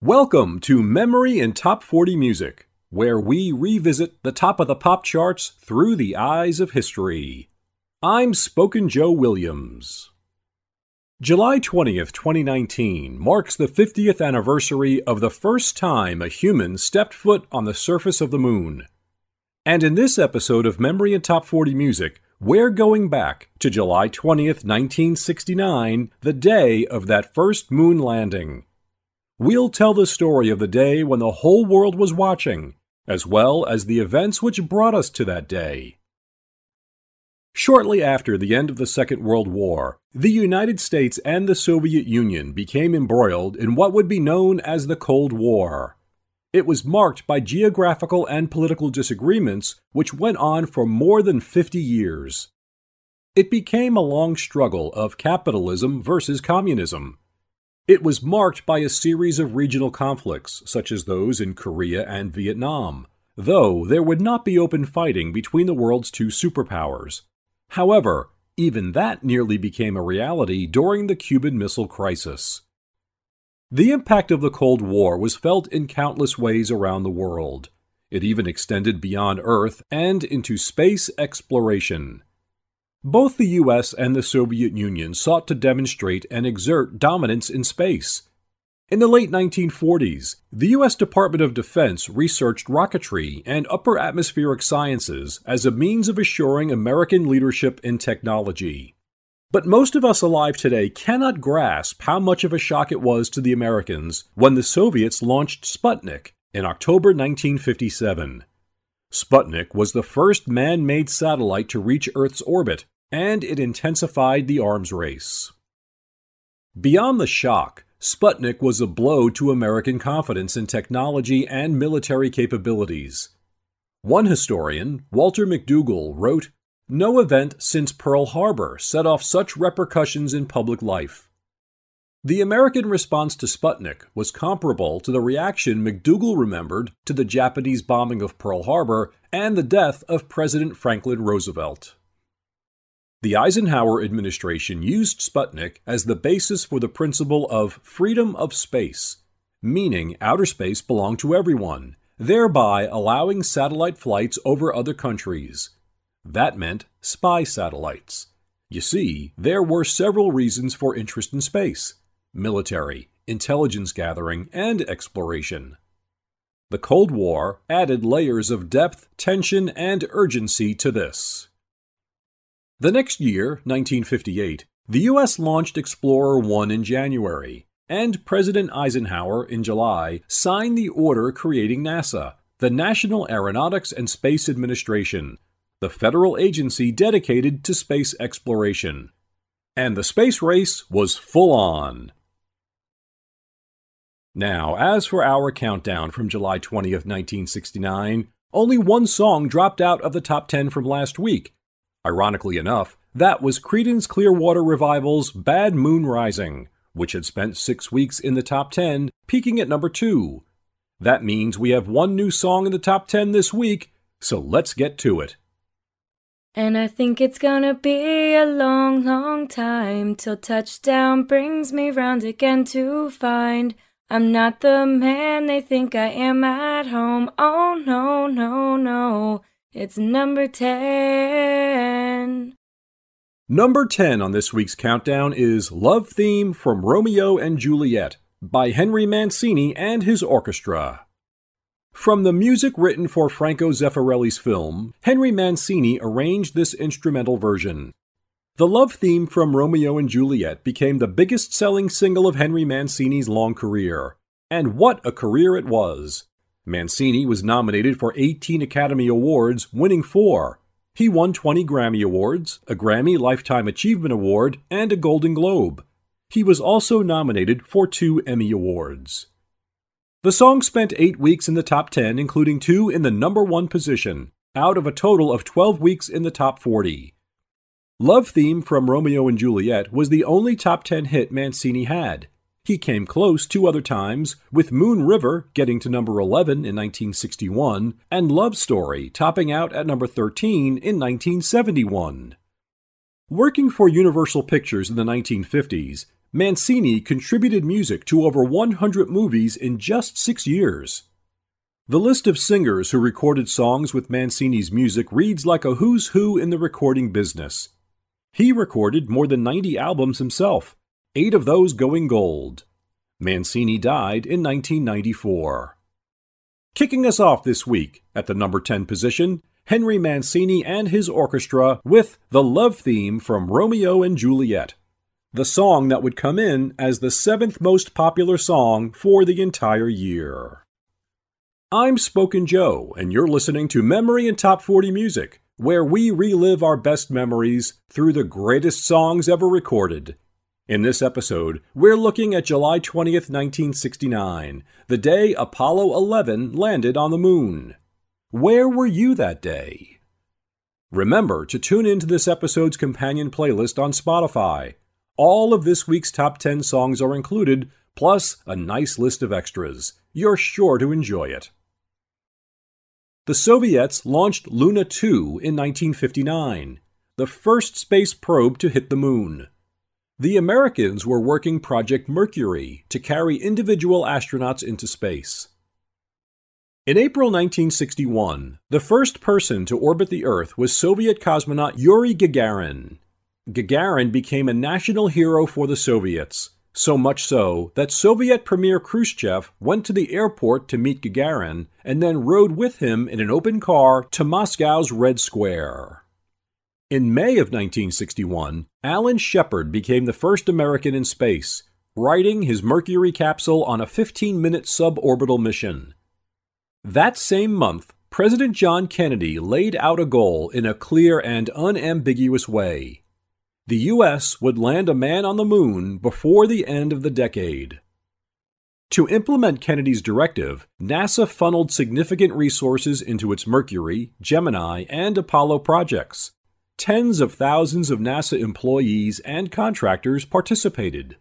Welcome to Memory in Top 40 Music, where we revisit the top of the pop charts through the eyes of history. I'm Spoken Joe Williams. July 20th, 2019 marks the 50th anniversary of the first time a human stepped foot on the surface of the moon. And in this episode of Memory in Top 40 Music, we're going back to July 20th, 1969, the day of that first moon landing. We'll tell the story of the day when the whole world was watching, as well as the events which brought us to that day. Shortly after the end of the Second World War, the United States and the Soviet Union became embroiled in what would be known as the Cold War. It was marked by geographical and political disagreements which went on for more than 50 years. It became a long struggle of capitalism versus communism, it was marked by a series of regional conflicts, such as those in Korea and Vietnam, though there would not be open fighting between the world's two superpowers. However, even that nearly became a reality during the Cuban Missile Crisis. The impact of the Cold War was felt in countless ways around the world. It even extended beyond Earth and into space exploration. Both the US and the Soviet Union sought to demonstrate and exert dominance in space. In the late 1940s, the U.S. Department of Defense researched rocketry and upper atmospheric sciences as a means of assuring American leadership in technology. But most of us alive today cannot grasp how much of a shock it was to the Americans when the Soviets launched Sputnik in October 1957. Sputnik was the first man made satellite to reach Earth's orbit, and it intensified the arms race. Beyond the shock, Sputnik was a blow to American confidence in technology and military capabilities. One historian, Walter McDougall, wrote No event since Pearl Harbor set off such repercussions in public life. The American response to Sputnik was comparable to the reaction McDougall remembered to the Japanese bombing of Pearl Harbor and the death of President Franklin Roosevelt. The Eisenhower administration used Sputnik as the basis for the principle of freedom of space, meaning outer space belonged to everyone, thereby allowing satellite flights over other countries. That meant spy satellites. You see, there were several reasons for interest in space military, intelligence gathering, and exploration. The Cold War added layers of depth, tension, and urgency to this. The next year, 1958, the U.S. launched Explorer 1 in January, and President Eisenhower, in July, signed the order creating NASA, the National Aeronautics and Space Administration, the federal agency dedicated to space exploration. And the space race was full on. Now, as for our countdown from July 20th, 1969, only one song dropped out of the top 10 from last week. Ironically enough, that was Creedence Clearwater Revival's Bad Moon Rising, which had spent six weeks in the top 10, peaking at number 2. That means we have one new song in the top 10 this week, so let's get to it. And I think it's gonna be a long, long time till touchdown brings me round again to find I'm not the man they think I am at home. Oh no, no, no. It's number 10. Number 10 on this week's countdown is Love Theme from Romeo and Juliet by Henry Mancini and his orchestra. From the music written for Franco Zeffirelli's film, Henry Mancini arranged this instrumental version. The love theme from Romeo and Juliet became the biggest selling single of Henry Mancini's long career. And what a career it was! Mancini was nominated for 18 Academy Awards, winning four. He won 20 Grammy Awards, a Grammy Lifetime Achievement Award, and a Golden Globe. He was also nominated for two Emmy Awards. The song spent eight weeks in the top 10, including two in the number one position, out of a total of 12 weeks in the top 40. Love Theme from Romeo and Juliet was the only top 10 hit Mancini had. He came close two other times, with Moon River getting to number 11 in 1961 and Love Story topping out at number 13 in 1971. Working for Universal Pictures in the 1950s, Mancini contributed music to over 100 movies in just six years. The list of singers who recorded songs with Mancini's music reads like a who's who in the recording business. He recorded more than 90 albums himself, eight of those going gold. Mancini died in 1994. Kicking us off this week at the number 10 position, Henry Mancini and his orchestra with the love theme from Romeo and Juliet, the song that would come in as the seventh most popular song for the entire year. I'm Spoken Joe, and you're listening to Memory and Top 40 Music, where we relive our best memories through the greatest songs ever recorded. In this episode, we're looking at July 20th, 1969, the day Apollo 11 landed on the moon. Where were you that day? Remember to tune into this episode's companion playlist on Spotify. All of this week's top 10 songs are included, plus a nice list of extras. You're sure to enjoy it. The Soviets launched Luna 2 in 1959, the first space probe to hit the moon. The Americans were working Project Mercury to carry individual astronauts into space. In April 1961, the first person to orbit the Earth was Soviet cosmonaut Yuri Gagarin. Gagarin became a national hero for the Soviets, so much so that Soviet Premier Khrushchev went to the airport to meet Gagarin and then rode with him in an open car to Moscow's Red Square. In May of 1961, Alan Shepard became the first American in space, riding his Mercury capsule on a 15 minute suborbital mission. That same month, President John Kennedy laid out a goal in a clear and unambiguous way the U.S. would land a man on the moon before the end of the decade. To implement Kennedy's directive, NASA funneled significant resources into its Mercury, Gemini, and Apollo projects. Tens of thousands of NASA employees and contractors participated.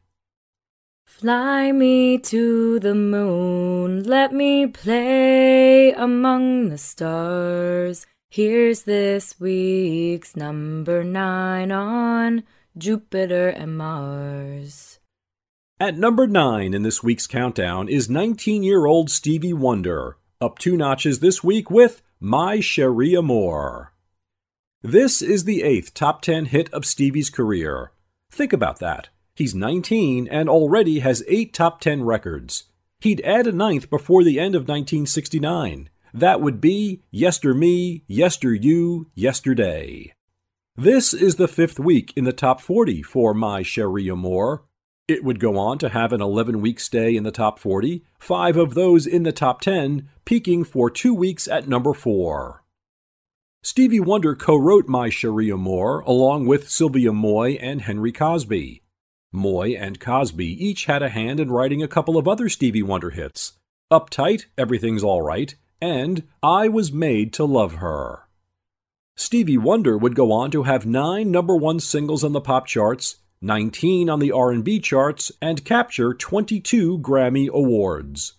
Fly me to the moon, let me play among the stars. Here's this week's number nine on Jupiter and Mars. At number nine in this week's countdown is 19 year old Stevie Wonder, up two notches this week with My Cherie Amour. This is the eighth top 10 hit of Stevie's career. Think about that. He's 19 and already has eight top 10 records. He'd add a ninth before the end of 1969. That would be Yester Me, Yester You, Yesterday. This is the fifth week in the top 40 for My Cherie Amour. It would go on to have an 11 week stay in the top 40, five of those in the top 10, peaking for two weeks at number 4. Stevie Wonder co wrote My Cherie Amour along with Sylvia Moy and Henry Cosby. Moy and Cosby each had a hand in writing a couple of other Stevie Wonder hits Uptight, Everything's Alright, and I Was Made to Love Her. Stevie Wonder would go on to have 9 number 1 singles on the pop charts, 19 on the R&B charts, and capture 22 Grammy awards.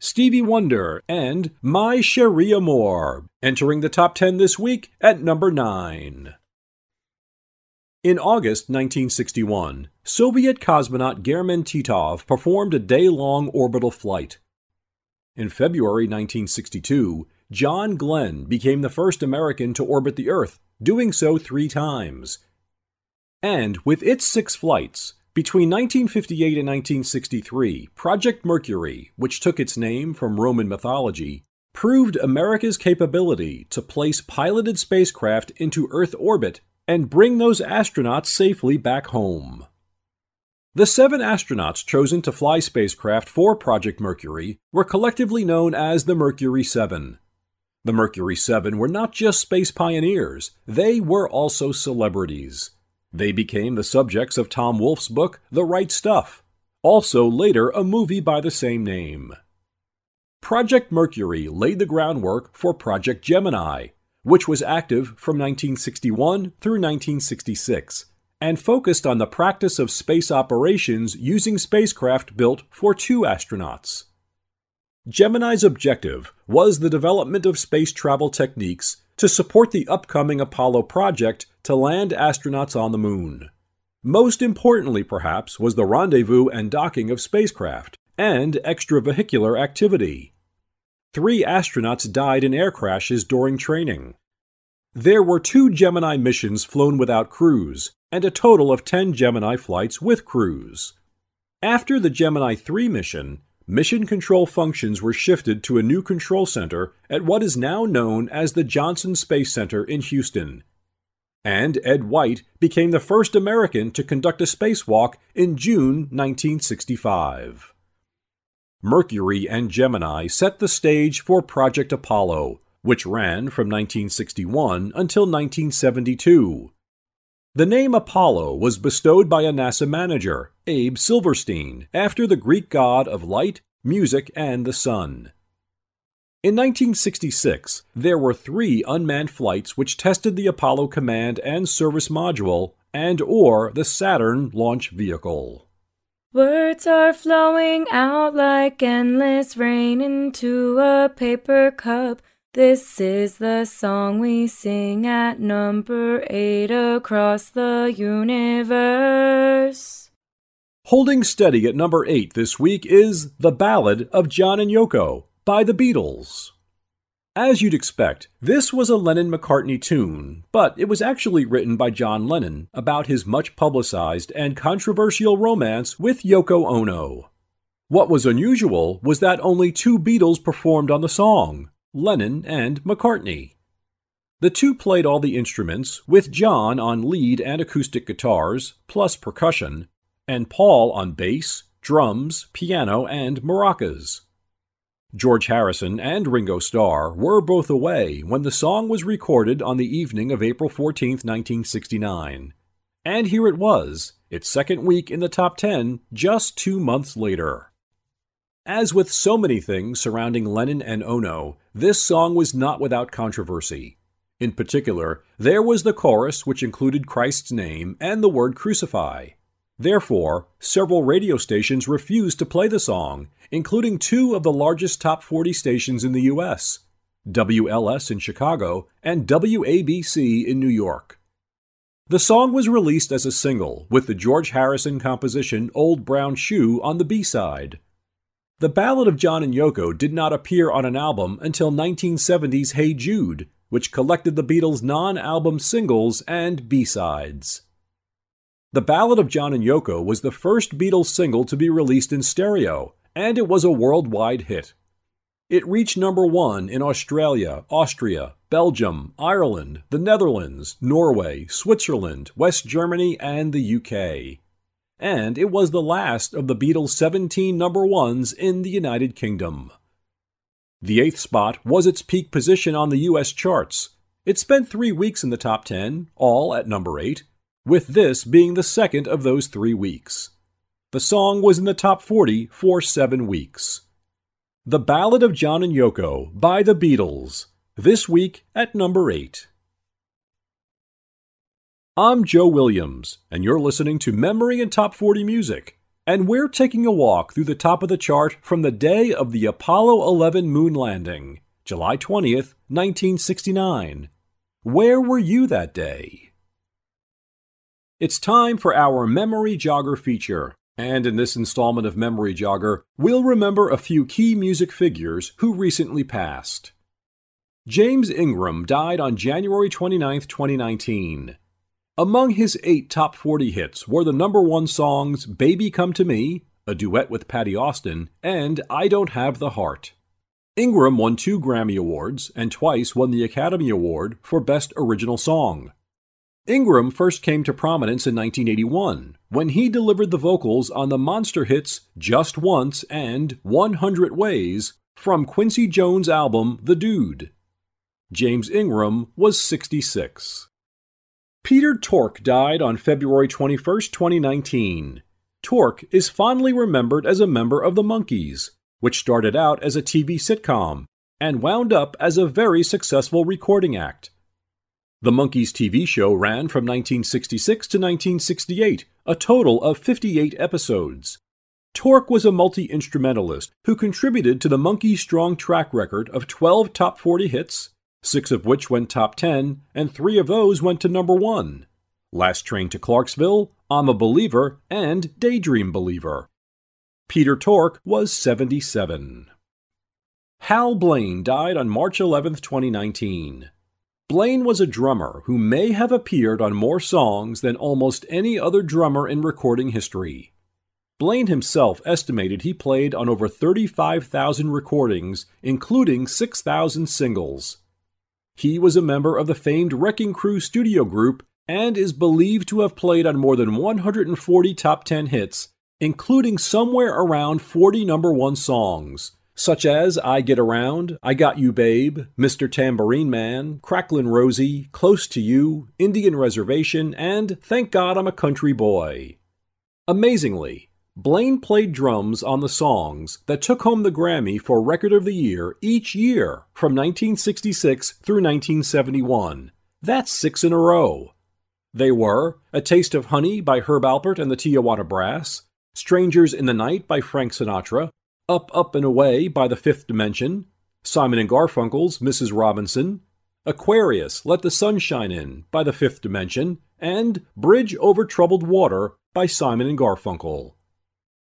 Stevie Wonder and My Cherie Amour, entering the top 10 this week at number 9. In August 1961, Soviet cosmonaut German Titov performed a day long orbital flight. In February 1962, John Glenn became the first American to orbit the Earth, doing so three times. And with its six flights, between 1958 and 1963, Project Mercury, which took its name from Roman mythology, proved America's capability to place piloted spacecraft into Earth orbit and bring those astronauts safely back home. The seven astronauts chosen to fly spacecraft for Project Mercury were collectively known as the Mercury 7. The Mercury 7 were not just space pioneers, they were also celebrities. They became the subjects of Tom Wolfe's book, The Right Stuff, also later a movie by the same name. Project Mercury laid the groundwork for Project Gemini, which was active from 1961 through 1966 and focused on the practice of space operations using spacecraft built for two astronauts. Gemini's objective was the development of space travel techniques to support the upcoming Apollo project to land astronauts on the moon. Most importantly, perhaps, was the rendezvous and docking of spacecraft and extravehicular activity. Three astronauts died in air crashes during training. There were two Gemini missions flown without crews, and a total of 10 Gemini flights with crews. After the Gemini 3 mission, mission control functions were shifted to a new control center at what is now known as the Johnson Space Center in Houston. And Ed White became the first American to conduct a spacewalk in June 1965. Mercury and Gemini set the stage for Project Apollo, which ran from 1961 until 1972. The name Apollo was bestowed by a NASA manager, Abe Silverstein, after the Greek god of light, music, and the sun. In 1966, there were three unmanned flights which tested the Apollo Command and Service Module and or the Saturn launch vehicle. Words are flowing out like endless rain into a paper cup. This is the song we sing at number eight across the universe. Holding steady at number eight this week is The Ballad of John and Yoko by the Beatles. As you'd expect, this was a Lennon McCartney tune, but it was actually written by John Lennon about his much publicized and controversial romance with Yoko Ono. What was unusual was that only two Beatles performed on the song Lennon and McCartney. The two played all the instruments, with John on lead and acoustic guitars, plus percussion, and Paul on bass, drums, piano, and maracas. George Harrison and Ringo Starr were both away when the song was recorded on the evening of April 14, 1969. And here it was, its second week in the top 10, just two months later. As with so many things surrounding Lennon and Ono, this song was not without controversy. In particular, there was the chorus, which included Christ's name and the word crucify. Therefore, several radio stations refused to play the song, including two of the largest top 40 stations in the U.S. WLS in Chicago and WABC in New York. The song was released as a single, with the George Harrison composition Old Brown Shoe on the B side. The Ballad of John and Yoko did not appear on an album until 1970's Hey Jude, which collected the Beatles' non album singles and B sides. The Ballad of John and Yoko was the first Beatles single to be released in stereo, and it was a worldwide hit. It reached number one in Australia, Austria, Belgium, Ireland, the Netherlands, Norway, Switzerland, West Germany, and the UK and it was the last of the Beatles' 17 number ones in the United Kingdom. The eighth spot was its peak position on the US charts. It spent three weeks in the top 10, all at number 8, with this being the second of those three weeks. The song was in the top 40 for seven weeks. The Ballad of John and Yoko by the Beatles, this week at number 8. I'm Joe Williams, and you're listening to Memory and Top 40 Music. And we're taking a walk through the top of the chart from the day of the Apollo 11 moon landing, July 20th, 1969. Where were you that day? It's time for our Memory Jogger feature. And in this installment of Memory Jogger, we'll remember a few key music figures who recently passed. James Ingram died on January 29, 2019. Among his eight top 40 hits were the number one songs Baby Come to Me, a duet with Patti Austin, and I Don't Have the Heart. Ingram won two Grammy Awards and twice won the Academy Award for Best Original Song. Ingram first came to prominence in 1981 when he delivered the vocals on the monster hits Just Once and 100 Ways from Quincy Jones' album The Dude. James Ingram was 66. Peter Tork died on February 21, 2019. Tork is fondly remembered as a member of the Monkees, which started out as a TV sitcom and wound up as a very successful recording act. The Monkees TV show ran from 1966 to 1968, a total of 58 episodes. Tork was a multi instrumentalist who contributed to the Monkees' strong track record of 12 top 40 hits, six of which went top 10, and three of those went to number one Last Train to Clarksville, I'm a Believer, and Daydream Believer. Peter Tork was 77. Hal Blaine died on March 11, 2019. Blaine was a drummer who may have appeared on more songs than almost any other drummer in recording history. Blaine himself estimated he played on over 35,000 recordings, including 6,000 singles. He was a member of the famed Wrecking Crew studio group and is believed to have played on more than 140 top 10 hits, including somewhere around 40 number one songs, such as I Get Around, I Got You Babe, Mr. Tambourine Man, Cracklin' Rosie, Close to You, Indian Reservation, and Thank God I'm a Country Boy. Amazingly, Blaine played drums on the songs that took home the Grammy for Record of the Year each year from 1966 through 1971. That's six in a row. They were A Taste of Honey by Herb Alpert and the Tijuana Brass, Strangers in the Night by Frank Sinatra, Up, Up and Away by The Fifth Dimension, Simon and Garfunkel's Mrs. Robinson, Aquarius, Let the Sun Shine In by The Fifth Dimension, and Bridge Over Troubled Water by Simon and Garfunkel.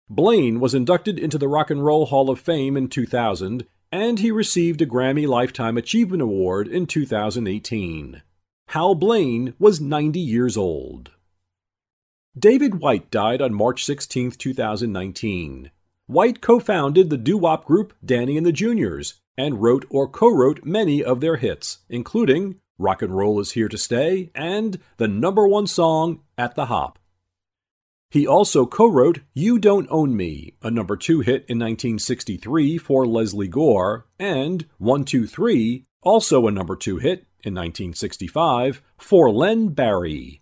Blaine was inducted into the Rock and Roll Hall of Fame in 2000, and he received a Grammy Lifetime Achievement Award in 2018. Hal Blaine was 90 years old. David White died on March 16, 2019. White co founded the doo wop group Danny and the Juniors and wrote or co wrote many of their hits, including Rock and Roll is Here to Stay and the number one song, At the Hop. He also co wrote You Don't Own Me, a number two hit in 1963 for Lesley Gore, and 123, also a number two hit in 1965 for Len Barry.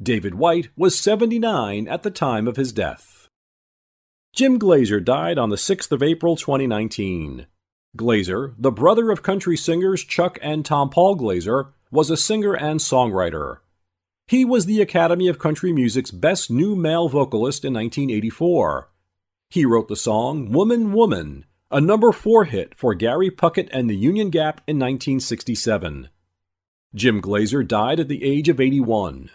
David White was 79 at the time of his death. Jim Glaser died on the 6th of April 2019. Glaser, the brother of country singers Chuck and Tompall Glaser, was a singer and songwriter. He was the Academy of Country Music's best new male vocalist in 1984. He wrote the song Woman Woman, a number four hit for Gary Puckett and the Union Gap in 1967. Jim Glaser died at the age of 81.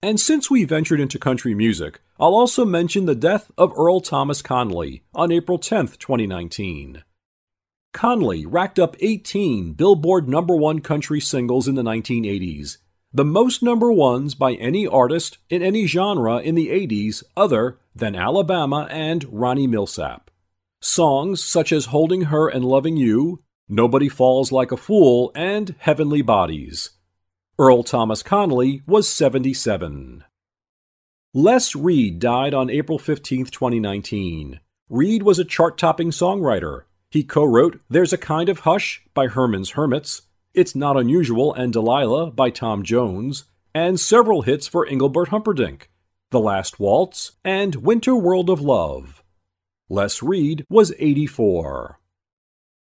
And since we ventured into country music, I'll also mention the death of Earl Thomas Conley on April 10, 2019. Conley racked up 18 Billboard number one country singles in the 1980s the most number ones by any artist in any genre in the 80s other than Alabama and Ronnie Milsap. Songs such as Holding Her and Loving You, Nobody Falls Like a Fool, and Heavenly Bodies. Earl Thomas Conley was 77. Les Reed died on April 15, 2019. Reed was a chart topping songwriter. He co wrote There's a Kind of Hush by Herman's Hermits it's Not Unusual and Delilah by Tom Jones, and several hits for Engelbert Humperdinck, The Last Waltz, and Winter World of Love. Les Reed was 84.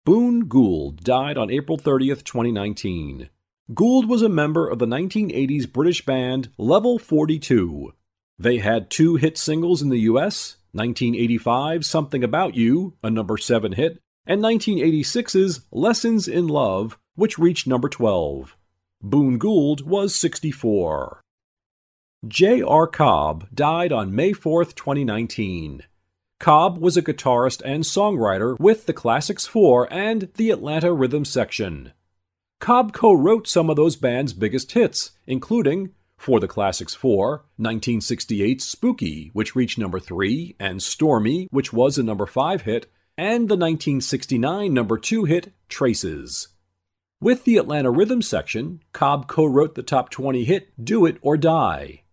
Boon Gould died on April 30th, 2019. Gould was a member of the 1980s British band Level 42. They had two hit singles in the US 1985's Something About You, a number 7 hit, and 1986's Lessons in Love, which reached number 12. Boon Gould was 64. J.R. Cobb died on May 4, 2019. Cobb was a guitarist and songwriter with the Classics 4 and the Atlanta Rhythm Section. Cobb co wrote some of those bands' biggest hits, including for the Classics 4, 1968's Spooky, which reached number 3, and Stormy, which was a number 5 hit, and the 1969 number 2 hit Traces. With the Atlanta Rhythm section, Cobb co wrote the top 20 hit Do It or Die.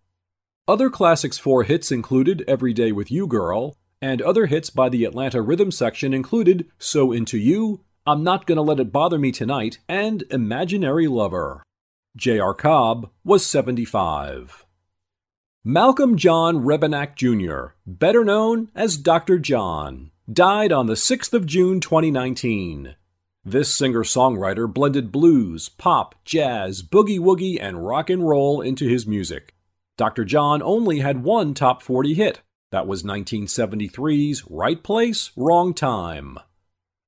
Other Classics 4 hits included Every Day with You Girl, and other hits by the Atlanta Rhythm section included So Into You, I'm Not Gonna Let It Bother Me Tonight, and Imaginary Lover. J.R. Cobb was 75. Malcolm John Rebennack Jr., better known as Dr. John, died on the 6th of June 2019. This singer songwriter blended blues, pop, jazz, boogie woogie, and rock and roll into his music. Dr. John only had one top 40 hit. That was 1973's Right Place, Wrong Time.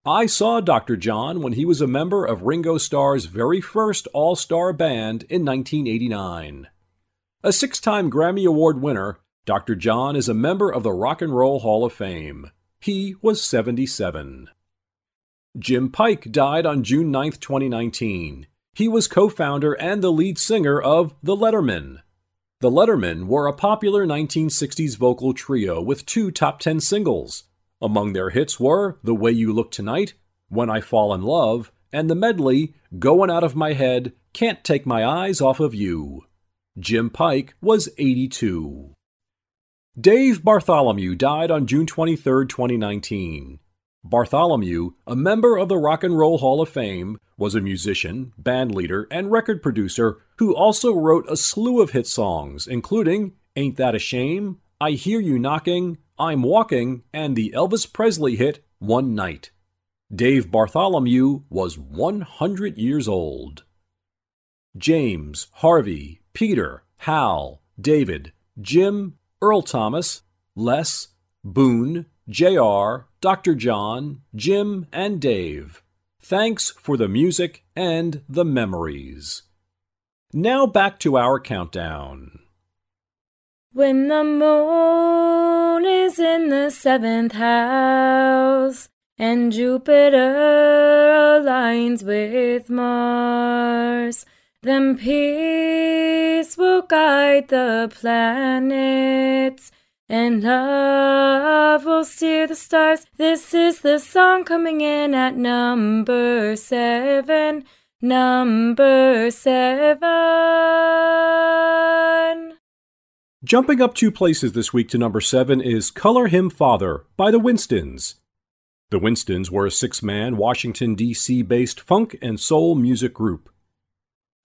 I saw Dr. John when he was a member of Ringo Starr's very first all star band in 1989. A six time Grammy Award winner, Dr. John is a member of the Rock and Roll Hall of Fame. He was 77. Jim Pike died on June 9, 2019. He was co founder and the lead singer of The Lettermen. The Lettermen were a popular 1960s vocal trio with two top 10 singles. Among their hits were The Way You Look Tonight, When I Fall in Love, and the medley Going Out of My Head, Can't Take My Eyes Off of You. Jim Pike was 82. Dave Bartholomew died on June 23, 2019. Bartholomew, a member of the Rock and Roll Hall of Fame, was a musician, band leader, and record producer who also wrote a slew of hit songs, including Ain't That a Shame, I Hear You Knocking, I'm Walking, and the Elvis Presley hit One Night. Dave Bartholomew was 100 years old. James, Harvey, Peter, Hal, David, Jim, Earl Thomas, Les, Boon, JR, Dr. John, Jim, and Dave. Thanks for the music and the memories. Now back to our countdown. When the moon is in the seventh house and Jupiter aligns with Mars, then peace will guide the planets and love will steer the stars. This is the song coming in at number seven. Number seven. Jumping up two places this week to number seven is Color Him Father by the Winstons. The Winstons were a six man, Washington, D.C. based funk and soul music group.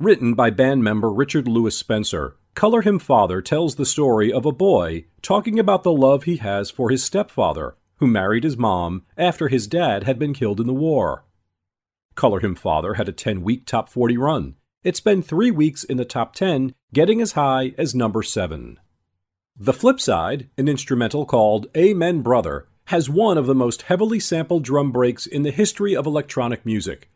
Written by band member Richard Lewis Spencer, Color Him Father tells the story of a boy talking about the love he has for his stepfather, who married his mom after his dad had been killed in the war. Color Him Father had a 10 week top 40 run. It spent three weeks in the top 10, getting as high as number 7. The flip side, an instrumental called Amen Brother, has one of the most heavily sampled drum breaks in the history of electronic music.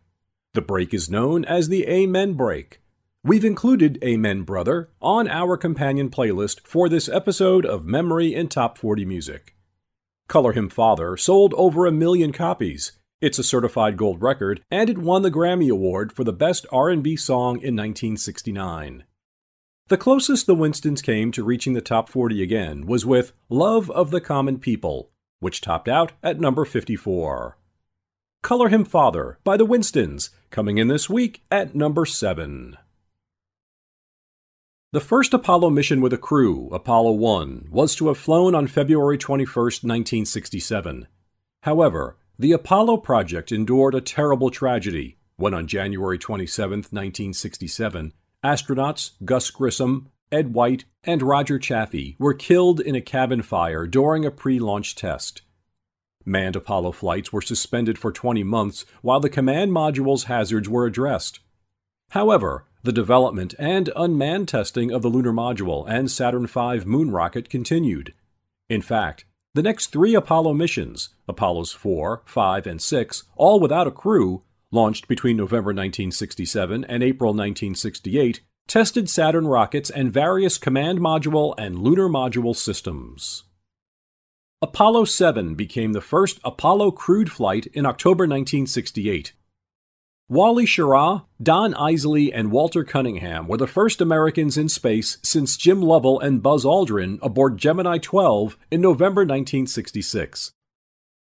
The break is known as the Amen Break. We've included Amen Brother on our companion playlist for this episode of Memory in Top 40 Music. Color Him Father sold over a million copies. It's a certified gold record and it won the Grammy Award for the best R&B song in 1969. The closest the Winstons came to reaching the top 40 again was with Love of the Common People, which topped out at number 54. Color Him Father by the Winstons, coming in this week at number 7. The first Apollo mission with a crew, Apollo 1, was to have flown on February 21, 1967. However, the Apollo project endured a terrible tragedy when on January 27, 1967, astronauts Gus Grissom, Ed White, and Roger Chaffee were killed in a cabin fire during a pre launch test. Manned Apollo flights were suspended for 20 months while the command module's hazards were addressed. However, the development and unmanned testing of the lunar module and Saturn V moon rocket continued. In fact, the next three Apollo missions, Apollos 4, 5, and 6, all without a crew, launched between November 1967 and April 1968, tested Saturn rockets and various command module and lunar module systems. Apollo 7 became the first Apollo crewed flight in October 1968 Wally Schirra, Don Eisele, and Walter Cunningham were the first Americans in space since Jim Lovell and Buzz Aldrin aboard Gemini 12 in November 1966.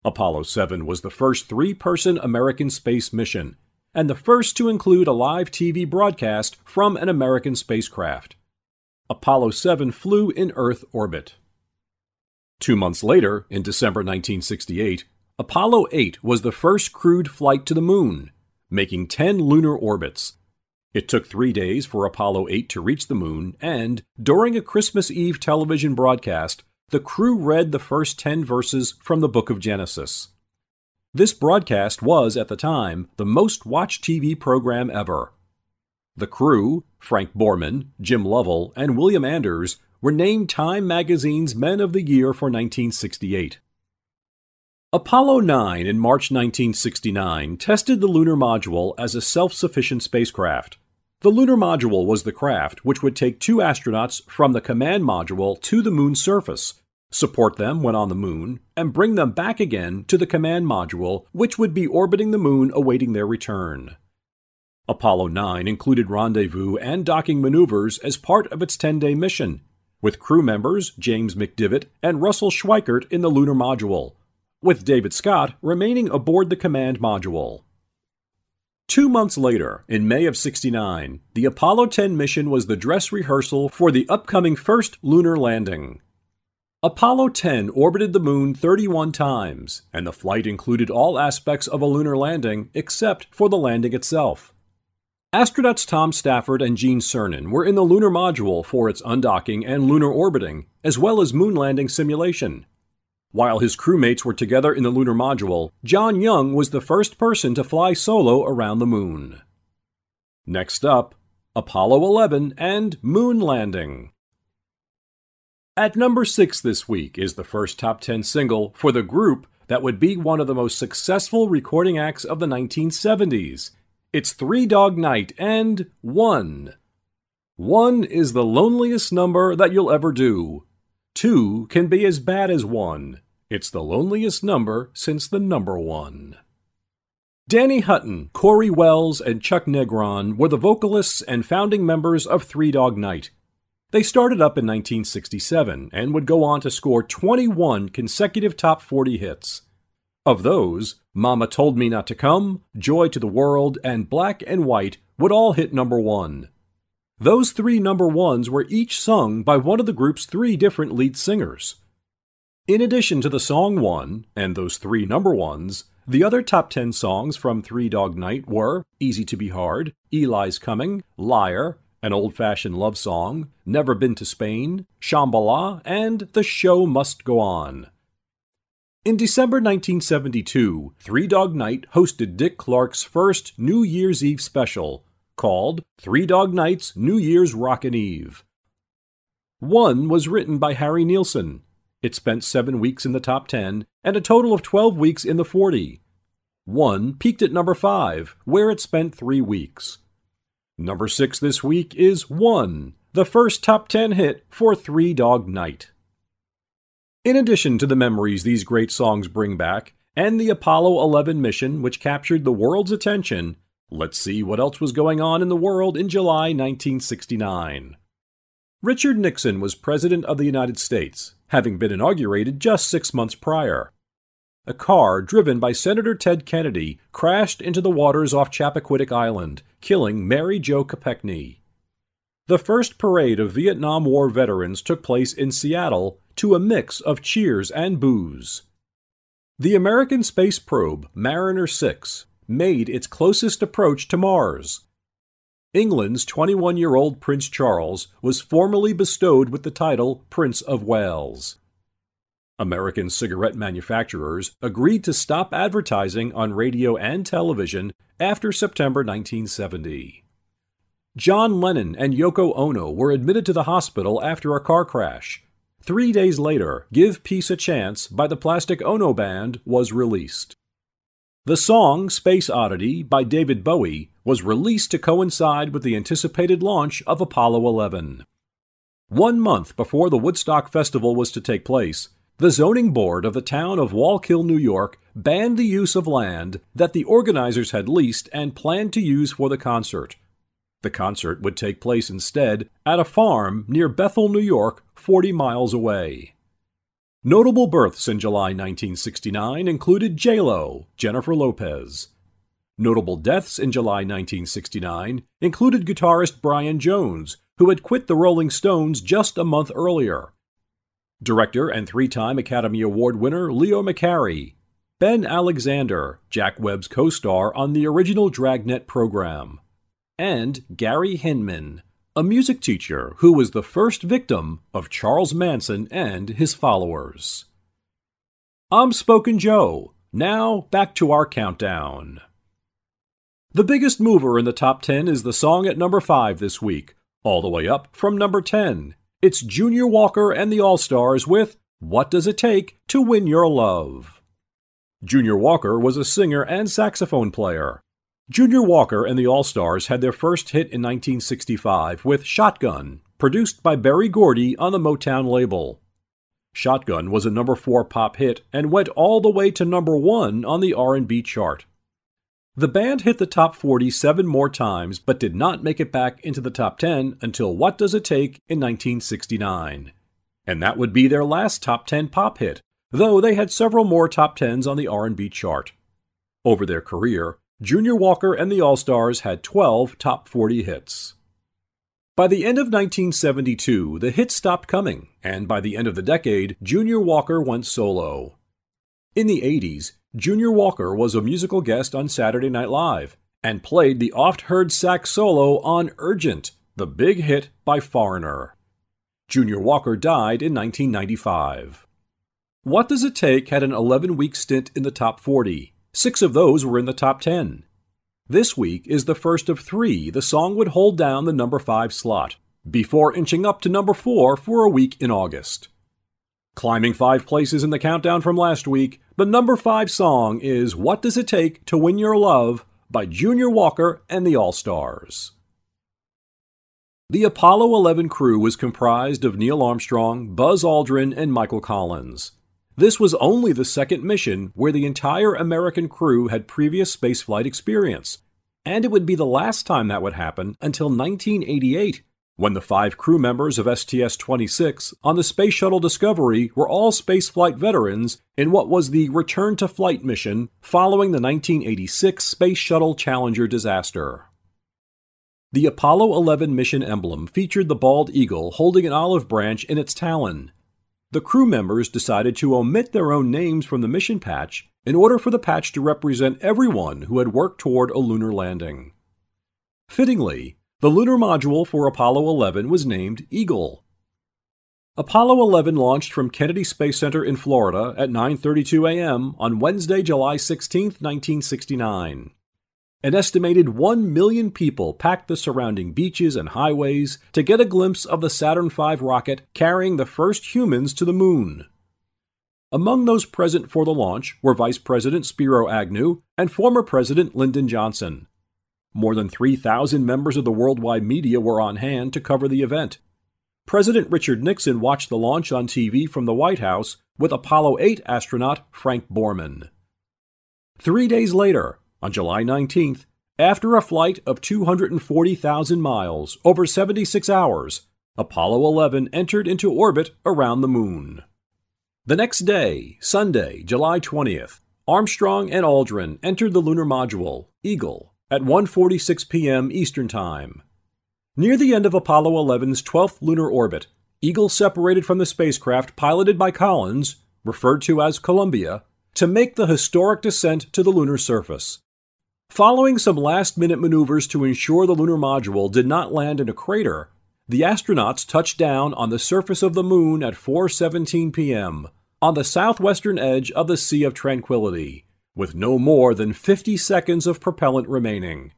Apollo 7 was the first three person American space mission, and the first to include a live TV broadcast from an American spacecraft. Apollo 7 flew in Earth orbit. Two months later, in December 1968, Apollo 8 was the first crewed flight to the moon making 10 lunar orbits. It took three days for Apollo 8 to reach the moon, and during a Christmas Eve television broadcast, the crew read the first 10 verses from the book of Genesis. This broadcast was, at the time, the most watched TV program ever. The crew, Frank Borman, Jim Lovell, and William Anders, were named Time magazine's Men of the Year for 1968. Apollo 9 in March 1969 tested the lunar module as a self sufficient spacecraft. The lunar module was the craft which would take two astronauts from the command module to the moon's surface, support them when on the moon, and bring them back again to the command module, which would be orbiting the moon awaiting their return. Apollo 9 included rendezvous and docking maneuvers as part of its 10 day mission, with crew members James McDivitt and Russell Schweickart in the lunar module, with David Scott remaining aboard the command module. Two months later, in May of 69, the Apollo 10 mission was the dress rehearsal for the upcoming first lunar landing. Apollo 10 orbited the moon 31 times, and the flight included all aspects of a lunar landing except for the landing itself. Astronauts Tom Stafford and Gene Cernan were in the lunar module for its undocking and lunar orbiting, as well as moon landing simulation. While his crewmates were together in the lunar module, John Young was the first person to fly solo around the moon. Next up, Apollo 11 and moon landing. At number 6 this week is the first top 10 single for the group that would be one of the most successful recording acts of the 1970s. It's Three Dog Night and One. One is the loneliest number that you'll ever do. Two can be as bad as one. It's the loneliest number since the number one. Danny Hutton, Cory Wells, and Chuck Negron were the vocalists and founding members of Three Dog Night. They started up in 1967 and would go on to score 21 consecutive top 40 hits. Of those, Mama Told Me Not to Come, Joy to the World, and Black and White would all hit number one. Those three number ones were each sung by one of the group's three different lead singers. In addition to the song one and those three number ones, the other top 10 songs from Three Dog Night were Easy to Be Hard, Eli's Coming, Liar, An Old Fashioned Love Song, Never Been to Spain, Shambhala, and The Show Must Go On. In December 1972, Three Dog Night hosted Dick Clark's first New Year's Eve special, called Three Dog Night's New Year's Rockin' Eve. One was written by Harry Nilsson. It spent seven weeks in the top 10 and a total of 12 weeks in the 40. One peaked at number 5, where it spent three weeks. Number 6 this week is One, the first top 10 hit for Three Dog Night. In addition to the memories these great songs bring back, and the Apollo 11 mission which captured the world's attention, Let's see what else was going on in the world in July 1969. Richard Nixon was President of the United States, having been inaugurated just six months prior. A car driven by Senator Ted Kennedy crashed into the waters off Chappaquiddick Island, killing Mary Jo Kopechne. The first parade of Vietnam War veterans took place in Seattle to a mix of cheers and boos. The American space probe Mariner 6 made its closest approach to Mars. England's 21 year old Prince Charles was formally bestowed with the title Prince of Wales. American cigarette manufacturers agreed to stop advertising on radio and television after September 1970. John Lennon and Yoko Ono were admitted to the hospital after a car crash. Three days later, Give Peace a Chance by the Plastic Ono Band was released. The song Space Oddity by David Bowie was released to coincide with the anticipated launch of Apollo 11. One month before the Woodstock Festival was to take place, the zoning board of the town of Wallkill, New York, banned the use of land that the organizers had leased and planned to use for the concert. The concert would take place instead at a farm near Bethel, New York, 40 miles away. Notable births in July 1969 included J-Lo, Jennifer Lopez. Notable deaths in July 1969 included guitarist Brian Jones, who had quit the Rolling Stones just a month earlier. Director and three-time Academy Award winner Leo McCarey, Ben Alexander, Jack Webb's co-star on the original Dragnet program, and Gary Hinman, a music teacher who was the first victim of Charles Manson and his followers. I'm Spoken Joe. Now, back to our countdown. The biggest mover in the top 10 is the song at number 5 this week, all the way up from number 10. It's Junior Walker and the All Stars with What Does It Take to Win Your Love? Junior Walker was a singer and saxophone player. Junior Walker and the All Stars had their first hit in 1965 with Shotgun, produced by Berry Gordy on the Motown label. Shotgun was a number 4 pop hit and went all the way to number 1 on the R&B chart. The band hit the top 40 seven more times but did not make it back into the top 10 until What Does It Take in 1969. And that would be their last top 10 pop hit, though they had several more top 10s on the R&B chart. Over their career, Junior Walker and the All-Stars had 12 top 40 hits. By the end of 1972, the hits stopped coming, and by the end of the decade, Junior Walker went solo. In the 80s, Junior Walker was a musical guest on Saturday Night Live and played the oft heard sax solo on Urgent, the big hit by Foreigner. Junior Walker died in 1995. What Does It Take had an 11 week stint in the top 40. Six of those were in the top 10. This week is the first of three the song would hold down the number 5 slot, before inching up to number 4 for a week in August. Climbing five places in the countdown from last week, the number five song is What Does It Take to Win Your Love by Junior Walker and the All Stars. The Apollo 11 crew was comprised of Neil Armstrong, Buzz Aldrin, and Michael Collins. This was only the second mission where the entire American crew had previous spaceflight experience, and it would be the last time that would happen until 1988 when the five crew members of STS 26 on the Space Shuttle Discovery were all spaceflight veterans in what was the return to flight mission following the 1986 Space Shuttle Challenger disaster. The Apollo 11 mission emblem featured the bald eagle holding an olive branch in its talon. The crew members decided to omit their own names from the mission patch in order for the patch to represent everyone who had worked toward a lunar landing. Fittingly, the lunar module for Apollo 11 was named Eagle. Apollo 11 launched from Kennedy Space Center in Florida at 9:32 a.m. on Wednesday, July 16, 1969. An estimated 1 million people packed the surrounding beaches and highways to get a glimpse of the Saturn V rocket carrying the first humans to the moon. Among those present for the launch were Vice President Spiro Agnew and former President Lyndon Johnson. More than 3,000 members of the worldwide media were on hand to cover the event. President Richard Nixon watched the launch on TV from the White House with Apollo 8 astronaut Frank Borman. Three days later, on July 19th, after a flight of 240,000 miles over 76 hours, Apollo 11 entered into orbit around the Moon. The next day, Sunday, July 20th, Armstrong and Aldrin entered the lunar module, Eagle, at 1:46 p.m. Eastern Time. Near the end of Apollo 11's 12th lunar orbit, Eagle separated from the spacecraft piloted by Collins, referred to as Columbia, to make the historic descent to the lunar surface. Following some last-minute maneuvers to ensure the lunar module did not land in a crater, the astronauts touched down on the surface of the moon at 4:17 p.m. on the southwestern edge of the Sea of Tranquility with no more than 50 seconds of propellant remaining.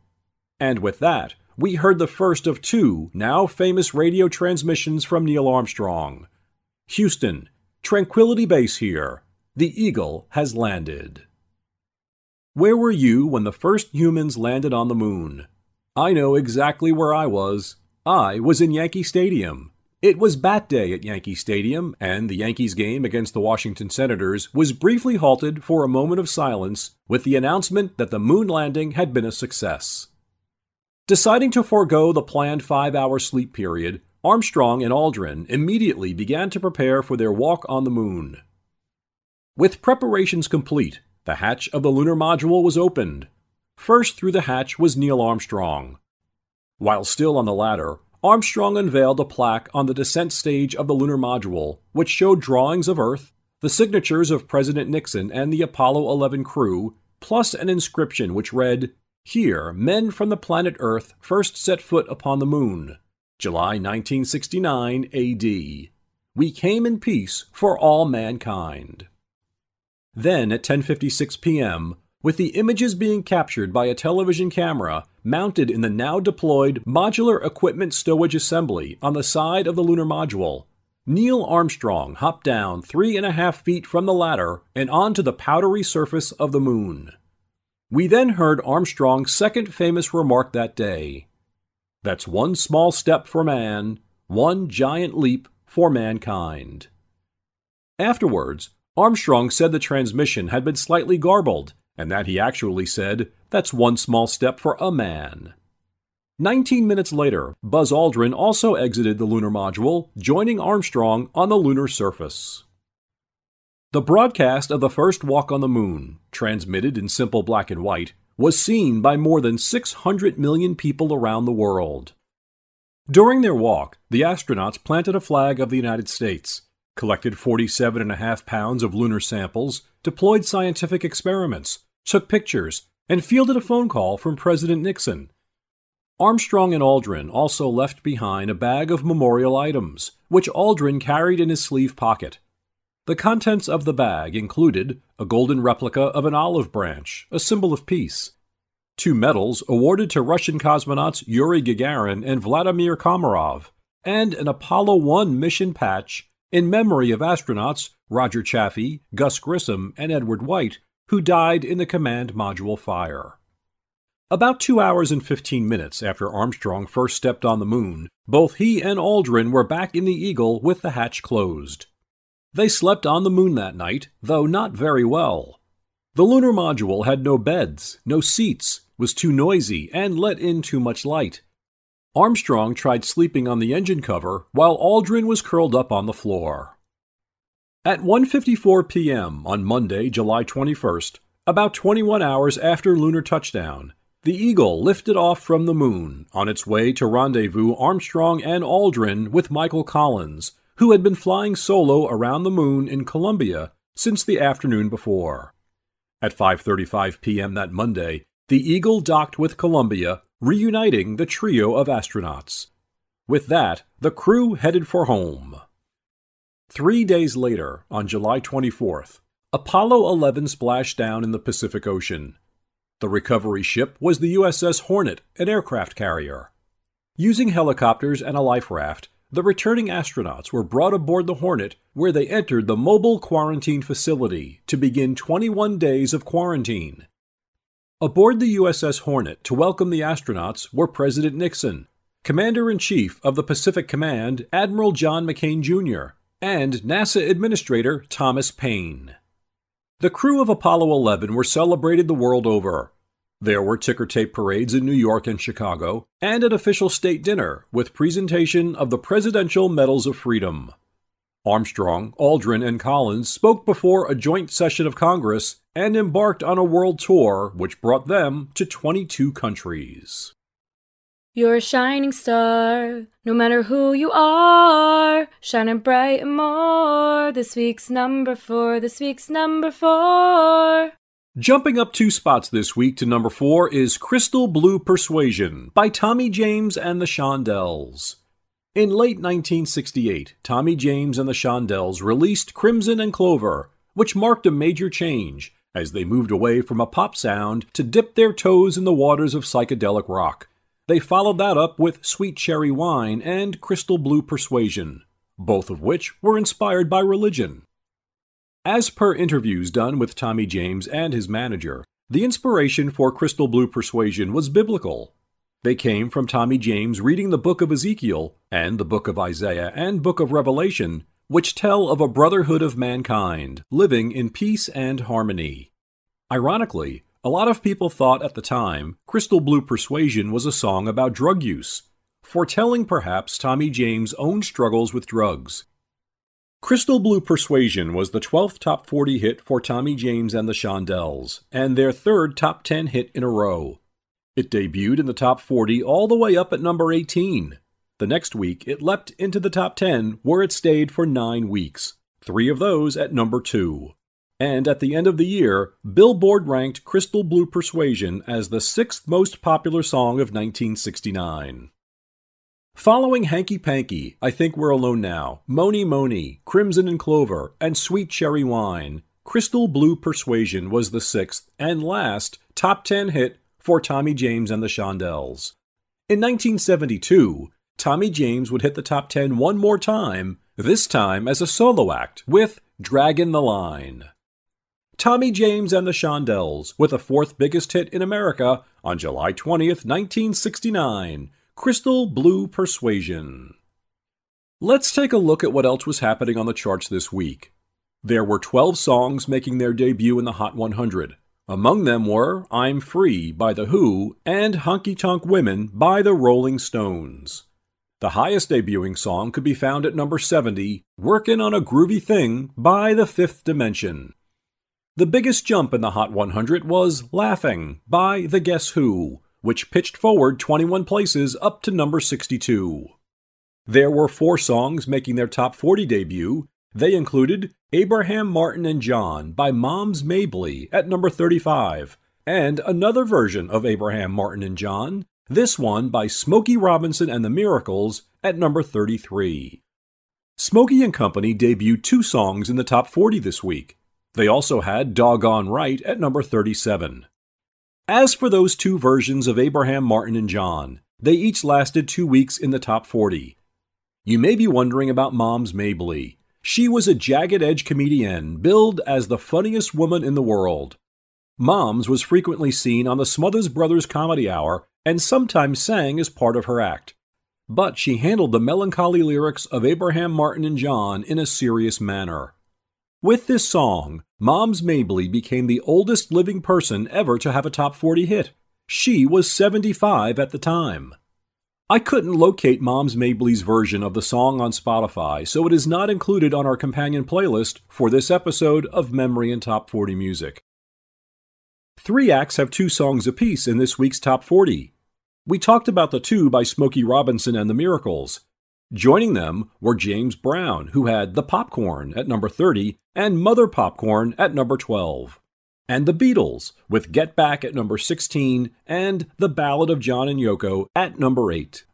And with that, we heard the first of two now famous radio transmissions from Neil Armstrong. Houston, Tranquility Base here. The Eagle has landed. Where were you when the first humans landed on the moon? I know exactly where I was. I was in Yankee Stadium. It was Bat Day at Yankee Stadium, and the Yankees game against the Washington Senators was briefly halted for a moment of silence with the announcement that the moon landing had been a success. Deciding to forego the planned five hour sleep period, Armstrong and Aldrin immediately began to prepare for their walk on the moon. With preparations complete, the hatch of the lunar module was opened. First through the hatch was Neil Armstrong. While still on the ladder, Armstrong unveiled a plaque on the descent stage of the lunar module, which showed drawings of Earth, the signatures of President Nixon and the Apollo 11 crew, plus an inscription which read, Here, men from the planet Earth first set foot upon the moon. July 1969 AD. We came in peace for all mankind. Then at 10:56 p.m., with the images being captured by a television camera mounted in the now deployed Modular Equipment Stowage Assembly on the side of the lunar module. Neil Armstrong hopped down three and a half feet from the ladder and onto the powdery surface of the moon. We then heard Armstrong's second famous remark that day That's one small step for man, one giant leap for mankind. Afterwards, Armstrong said the transmission had been slightly garbled, and that he actually said, That's one small step for a man. Nineteen minutes later, Buzz Aldrin also exited the lunar module, joining Armstrong on the lunar surface. The broadcast of the first walk on the moon, transmitted in simple black and white, was seen by more than 600 million people around the world. During their walk, the astronauts planted a flag of the United States, collected 47.5 pounds of lunar samples, deployed scientific experiments, took pictures, and fielded a phone call from President Nixon. Armstrong and Aldrin also left behind a bag of memorial items, which Aldrin carried in his sleeve pocket. The contents of the bag included a golden replica of an olive branch, a symbol of peace, two medals awarded to Russian cosmonauts Yuri Gagarin and Vladimir Komarov, and an Apollo 1 mission patch in memory of astronauts Roger Chaffee, Gus Grissom, and Edward White, who died in the command module fire. About two hours and 15 minutes after Armstrong first stepped on the moon, both he and Aldrin were back in the Eagle with the hatch closed. They slept on the moon that night, though not very well. The lunar module had no beds, no seats, was too noisy, and let in too much light. Armstrong tried sleeping on the engine cover while Aldrin was curled up on the floor. At 1:54 p.m. on Monday, July 21st, about 21 hours after lunar touchdown, the Eagle lifted off from the moon on its way to rendezvous Armstrong and Aldrin with Michael Collins, who had been flying solo around the moon in Columbia since the afternoon before. At 5:35 p.m. that Monday, the Eagle docked with Columbia, reuniting the trio of astronauts. With that, the crew headed for home. 3 days later, on July 24th, Apollo 11 splashed down in the Pacific Ocean. The recovery ship was the USS Hornet, an aircraft carrier. Using helicopters and a life raft, the returning astronauts were brought aboard the Hornet, where they entered the mobile quarantine facility to begin 21 days of quarantine. Aboard the USS Hornet to welcome the astronauts were President Nixon, Commander in Chief of the Pacific Command Admiral John McCain Jr., and NASA Administrator Thomas Paine. The crew of Apollo 11 were celebrated the world over, there were ticker tape parades in New York and Chicago, and an official state dinner with presentation of the Presidential Medals of Freedom. Armstrong, Aldrin, and Collins spoke before a joint session of Congress and embarked on a world tour which brought them to 22 countries. You're a shining star, no matter who you are, shining bright and more. This week's number four, this week's number four. Jumping up two spots this week to number four is Crystal Blue Persuasion by Tommy James and the Shondells. In late 1968, Tommy James and the Shondells released Crimson and Clover, which marked a major change as they moved away from a pop sound to dip their toes in the waters of psychedelic rock. They followed that up with Sweet Cherry Wine and Crystal Blue Persuasion, both of which were inspired by religion. As per interviews done with Tommy James and his manager, the inspiration for Crystal Blue Persuasion was biblical. They came from Tommy James reading the book of Ezekiel and the book of Isaiah and book of Revelation, which tell of a brotherhood of mankind living in peace and harmony. Ironically, a lot of people thought at the time Crystal Blue Persuasion was a song about drug use, foretelling perhaps Tommy James' own struggles with drugs. Crystal Blue Persuasion was the 12th top 40 hit for Tommy James and the Shondells, and their third top 10 hit in a row. It debuted in the top 40 all the way up at number 18. The next week, it leapt into the top 10, where it stayed for nine weeks, three of those at number 2. And at the end of the year, Billboard ranked Crystal Blue Persuasion as the sixth most popular song of 1969. Following Hanky Panky, I Think We're Alone Now, Mony Mony, Crimson and Clover, and Sweet Cherry Wine, Crystal Blue Persuasion was the sixth and last top 10 hit for Tommy James and the Shondells. In 1972, Tommy James would hit the top 10 one more time, this time as a solo act with Draggin' the Line. Tommy James and the Shondells with the fourth biggest hit in America on July 20th, 1969 Crystal Blue Persuasion. Let's take a look at what else was happening on the charts this week. There were 12 songs making their debut in the Hot 100. Among them were I'm Free by The Who and Honky Tonk Women by The Rolling Stones. The highest debuting song could be found at number 70, Workin' on a Groovy Thing by The Fifth Dimension. The biggest jump in the Hot 100 was Laughing by The Guess Who, which pitched forward 21 places up to number 62. There were four songs making their top 40 debut. They included Abraham Martin and John by Moms Mabley at number 35, and another version of Abraham Martin and John, this one by Smokey Robinson and the Miracles at number 33. Smokey and Company debuted two songs in the top 40 this week. They also had Doggone Right at number 37. As for those two versions of Abraham Martin and John, they each lasted two weeks in the top 40. You may be wondering about Moms Mabley. She was a jagged edge comedienne, billed as the funniest woman in the world. Moms was frequently seen on the Smothers Brothers Comedy Hour and sometimes sang as part of her act. But she handled the melancholy lyrics of Abraham Martin and John in a serious manner. With this song, Moms Mabley became the oldest living person ever to have a top 40 hit. She was 75 at the time. I couldn't locate Moms Mabley's version of the song on Spotify, so it is not included on our companion playlist for this episode of Memory and Top 40 Music. Three acts have two songs apiece in this week's Top 40. We talked about the two by Smokey Robinson and the Miracles. Joining them were James Brown, who had The Popcorn at number 30 and Mother Popcorn at number 12. And the Beatles, with Get Back at number 16 and The Ballad of John and Yoko at number 8.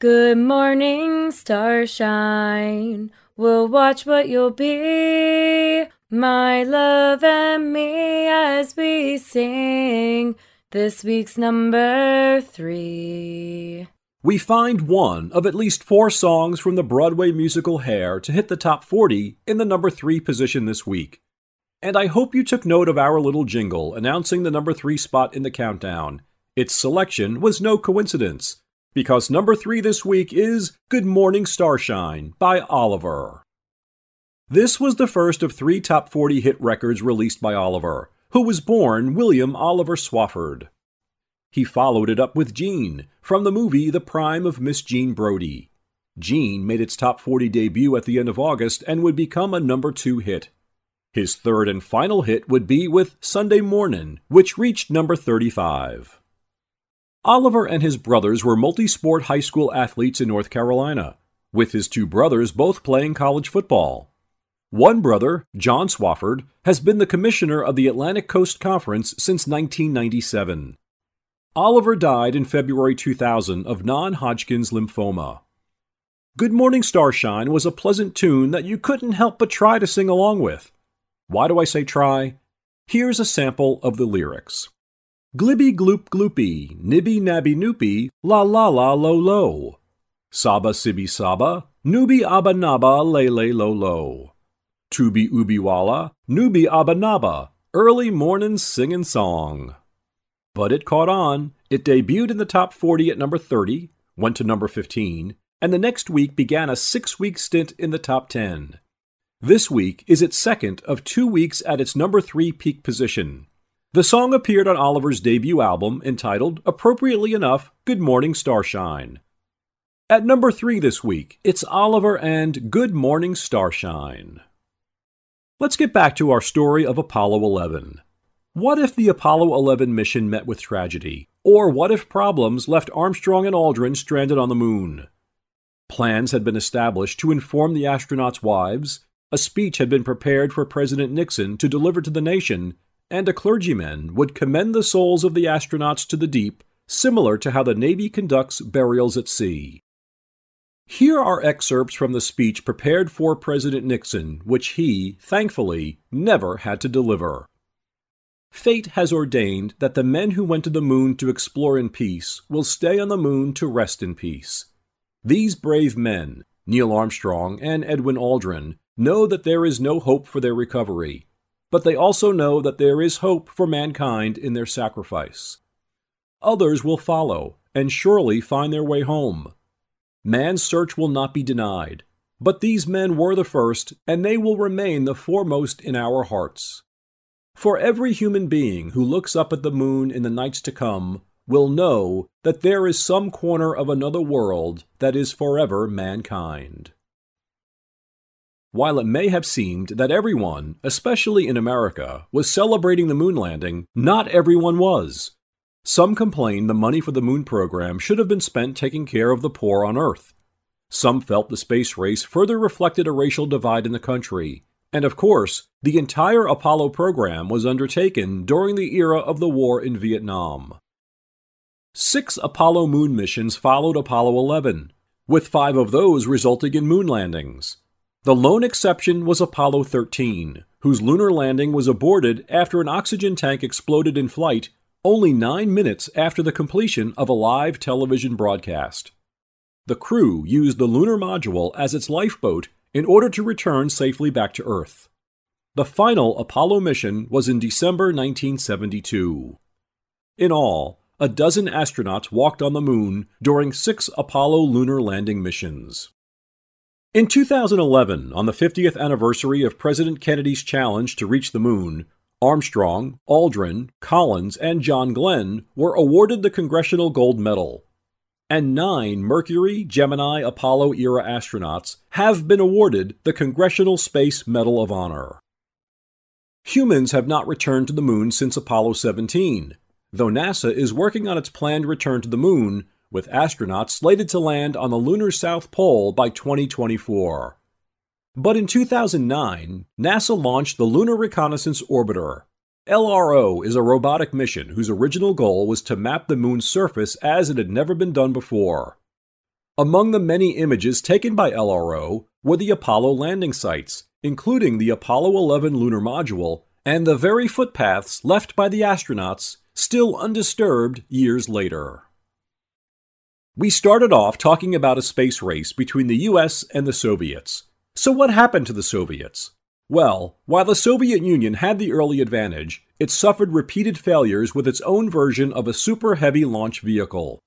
Good morning, starshine. We'll watch what you'll be, my love and me, as we sing this week's number three. We find one of at least four songs from the Broadway musical Hair to hit the top 40 in the number 3 position this week. And I hope you took note of our little jingle announcing the number 3 spot in the countdown. Its selection was no coincidence, because number 3 this week is Good Morning Starshine by Oliver. This was the first of three top 40 hit records released by Oliver, who was born William Oliver Swofford. He followed it up with Jean from the movie The Prime of Miss Jean Brodie. Jean made its top 40 debut at the end of August and would become a number 2 hit. His third and final hit would be with Sunday Mornin', which reached number 35. Oliver and his brothers were multi sport high school athletes in North Carolina, with his two brothers both playing college football. One brother, John Swofford, has been the commissioner of the Atlantic Coast Conference since 1997. Oliver died in February 2000 of non Hodgkin's lymphoma. Good Morning Starshine was a pleasant tune that you couldn't help but try to sing along with. Why do I say try? Here's a sample of the lyrics Glibby gloop gloopy, nibby nabby noopy, la la la lo lo. Saba sibby saba, nooby abba naba lay lay lo lo. Tubi ubi walla, nooby abba naba, early mornin' singin' song. But it caught on. It debuted in the top 40 at number 30, went to number 15, and the next week began a six week stint in the top 10. This week is its second of two weeks at its number 3 peak position. The song appeared on Oliver's debut album entitled, appropriately enough, Good Morning Starshine. At number 3 this week, it's Oliver and Good Morning Starshine. Let's get back to our story of Apollo 11. What if the Apollo 11 mission met with tragedy? Or what if problems left Armstrong and Aldrin stranded on the moon? Plans had been established to inform the astronauts' wives, a speech had been prepared for President Nixon to deliver to the nation, and a clergyman would commend the souls of the astronauts to the deep, similar to how the Navy conducts burials at sea. Here are excerpts from the speech prepared for President Nixon, which he, thankfully, never had to deliver. Fate has ordained that the men who went to the moon to explore in peace will stay on the moon to rest in peace. These brave men, Neil Armstrong and Edwin Aldrin, know that there is no hope for their recovery. but they also know that there is hope for mankind in their sacrifice. Others will follow and surely find their way home. Man's search will not be denied, but these men were the first, and they will remain the foremost in our hearts. For every human being who looks up at the moon in the nights to come will know that there is some corner of another world that is forever mankind. While it may have seemed that everyone, especially in America, was celebrating the moon landing, not everyone was. Some complained the money for the moon program should have been spent taking care of the poor on Earth. Some felt the space race further reflected a racial divide in the country. And of course, the entire Apollo program was undertaken during the era of the war in Vietnam. Six Apollo moon missions followed Apollo 11, with five of those resulting in moon landings. The lone exception was Apollo 13, whose lunar landing was aborted after an oxygen tank exploded in flight only nine minutes after the completion of a live television broadcast. The crew used the lunar module as its lifeboat in order to return safely back to Earth. The final Apollo mission was in December 1972. In all, a dozen astronauts walked on the moon during six Apollo lunar landing missions. In 2011, on the 50th anniversary of President Kennedy's challenge to reach the moon, Armstrong, Aldrin, Collins, and John Glenn were awarded the Congressional Gold Medal. And nine Mercury, Gemini, Apollo era astronauts have been awarded the Congressional Space Medal of Honor. Humans have not returned to the moon since Apollo 17, though NASA is working on its planned return to the moon with astronauts slated to land on the lunar South Pole by 2024. But in 2009, NASA launched the Lunar Reconnaissance Orbiter. LRO is a robotic mission whose original goal was to map the moon's surface as it had never been done before. Among the many images taken by LRO were the Apollo landing sites, including the Apollo 11 lunar module and the very footpaths left by the astronauts, still undisturbed years later. We started off talking about a space race between the US and the Soviets. So, what happened to the Soviets? Well, while the Soviet Union had the early advantage, it suffered repeated failures with its own version of a super heavy launch vehicle.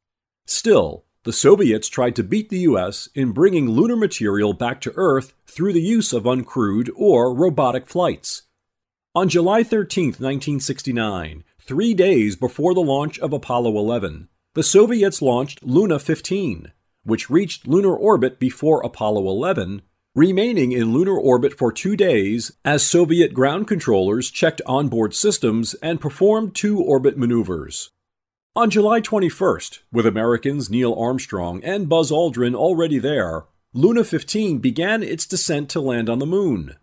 Still, the Soviets tried to beat the US in bringing lunar material back to Earth through the use of uncrewed or robotic flights. On July 13, 1969, three days before the launch of Apollo 11, the Soviets launched Luna 15, which reached lunar orbit before Apollo 11, remaining in lunar orbit for two days as Soviet ground controllers checked onboard systems and performed two orbit maneuvers. On July 21st, with Americans Neil Armstrong and Buzz Aldrin already there, Luna 15 began its descent to land on the moon.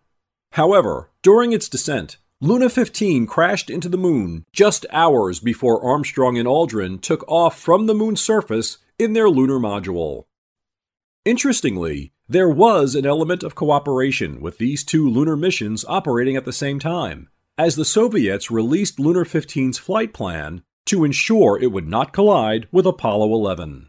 However, during its descent, Luna 15 crashed into the moon just hours before Armstrong and Aldrin took off from the moon's surface in their lunar module. Interestingly, there was an element of cooperation with these two lunar missions operating at the same time, as the Soviets released Luna 15's flight plan to ensure it would not collide with Apollo 11.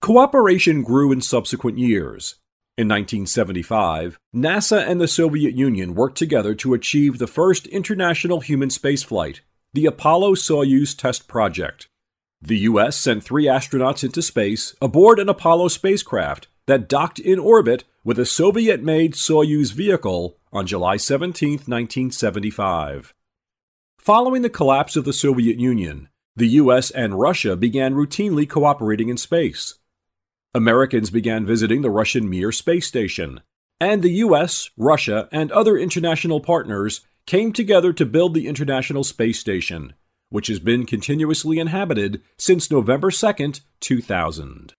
Cooperation grew in subsequent years, in 1975, NASA and the Soviet Union worked together to achieve the first international human spaceflight, the Apollo Soyuz Test Project. The U.S. sent three astronauts into space aboard an Apollo spacecraft that docked in orbit with a Soviet made Soyuz vehicle on July 17, 1975. Following the collapse of the Soviet Union, the US and Russia began routinely cooperating in space. Americans began visiting the Russian Mir space station, and the US, Russia, and other international partners came together to build the International Space Station, which has been continuously inhabited since November 2, 2000.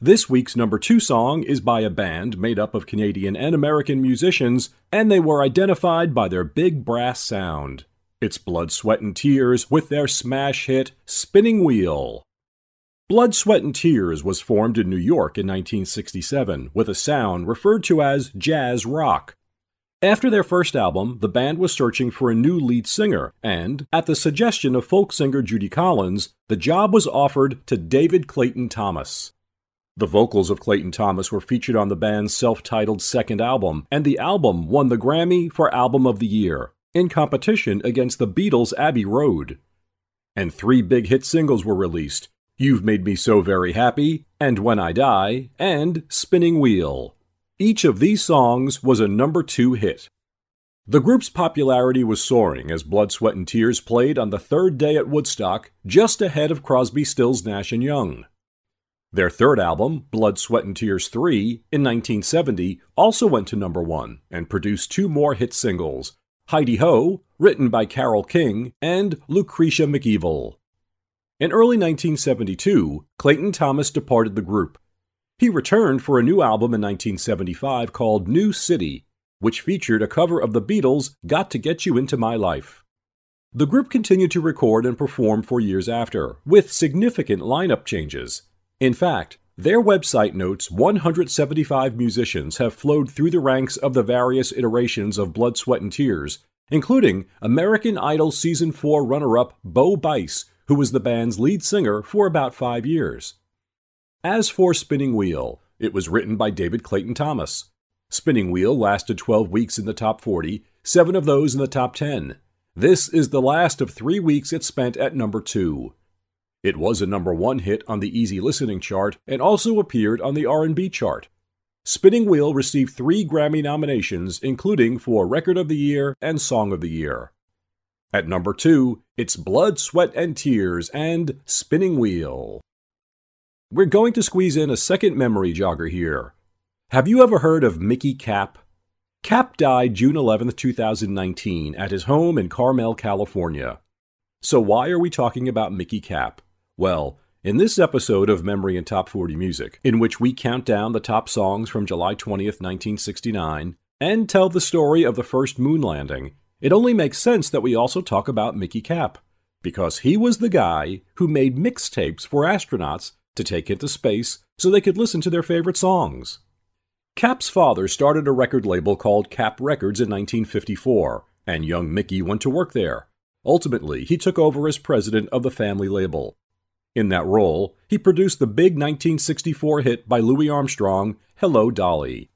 This week's number two song is by a band made up of Canadian and American musicians, and they were identified by their big brass sound. It's Blood, Sweat, and Tears with their smash hit Spinning Wheel. Blood, Sweat, and Tears was formed in New York in 1967 with a sound referred to as jazz rock. After their first album, the band was searching for a new lead singer, and, at the suggestion of folk singer Judy Collins, the job was offered to David Clayton Thomas. The vocals of Clayton Thomas were featured on the band's self titled second album, and the album won the Grammy for Album of the Year, in competition against the Beatles' Abbey Road. And three big hit singles were released You've Made Me So Very Happy, and When I Die, and Spinning Wheel. Each of these songs was a number two hit. The group's popularity was soaring as Blood, Sweat, and Tears played on the third day at Woodstock, just ahead of Crosby, Stills, Nash, and Young. Their third album, Blood, Sweat, and Tears 3, in 1970, also went to number one and produced two more hit singles Hi-De-Ho, written by Carole King, and Lucretia McEvil. In early 1972, Clayton Thomas departed the group. He returned for a new album in 1975 called New City, which featured a cover of the Beatles' Got to Get You Into My Life. The group continued to record and perform for years after, with significant lineup changes. In fact, their website notes 175 musicians have flowed through the ranks of the various iterations of Blood, Sweat, and Tears, including American Idol Season 4 runner up Bo Bice, who was the band's lead singer for about five years. As for Spinning Wheel, it was written by David Clayton Thomas. Spinning Wheel lasted 12 weeks in the top 40, seven of those in the top 10. This is the last of three weeks it spent at number 2. It was a number 1 hit on the easy listening chart and also appeared on the R&B chart. Spinning Wheel received 3 Grammy nominations including for Record of the Year and Song of the Year. At number 2, it's Blood, Sweat and Tears and Spinning Wheel. We're going to squeeze in a second memory jogger here. Have you ever heard of Mickey Kapp? Kapp died June 11, 2019, at his home in Carmel, California. So, why are we talking about Mickey Kapp? Well, in this episode of Memory and Top 40 Music, in which we count down the top songs from July 20th, 1969, and tell the story of the first moon landing, it only makes sense that we also talk about Mickey Kapp, because he was the guy who made mixtapes for astronauts to take into space so they could listen to their favorite songs. Kapp's father started a record label called Kapp Records in 1954, and young Mickey went to work there. Ultimately, he took over as president of the family label. In that role, he produced the big 1964 hit by Louis Armstrong, Hello Dolly.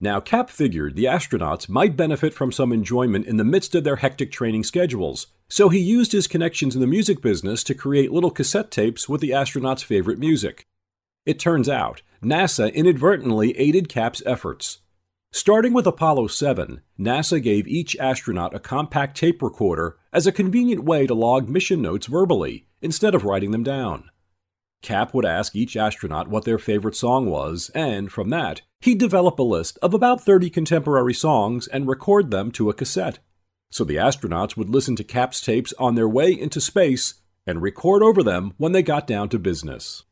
Now, Kapp figured the astronauts might benefit from some enjoyment in the midst of their hectic training schedules, so he used his connections in the music business to create little cassette tapes with the astronauts' favorite music. It turns out NASA inadvertently aided Kapp's efforts. Starting with Apollo 7, NASA gave each astronaut a compact tape recorder as a convenient way to log mission notes verbally, instead of writing them down. Kapp would ask each astronaut what their favorite song was, and from that, he'd develop a list of about 30 contemporary songs and record them to a cassette. So the astronauts would listen to Kapp's tapes on their way into space and record over them when they got down to business.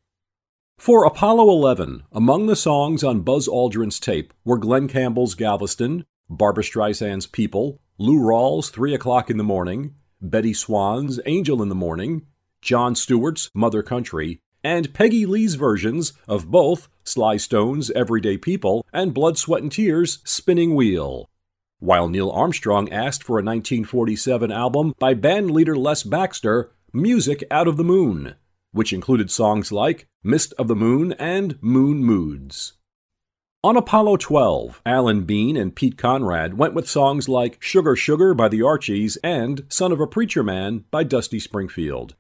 For Apollo 11, among the songs on Buzz Aldrin's tape were Glen Campbell's Galveston, Barbra Streisand's People, Lou Rawls' Three O'Clock in the Morning, Bettye Swann's Angel in the Morning, John Stewart's Mother Country, and Peggy Lee's versions of both Sly Stone's Everyday People and Blood, Sweat, and Tears' Spinning Wheel. While Neil Armstrong asked for a 1947 album by band leader Les Baxter, Music Out of the Moon which included songs like Mist of the Moon and Moon Moods. On Apollo 12, Alan Bean and Pete Conrad went with songs like Sugar Sugar by the Archies and Son of a Preacher Man by Dusty Springfield.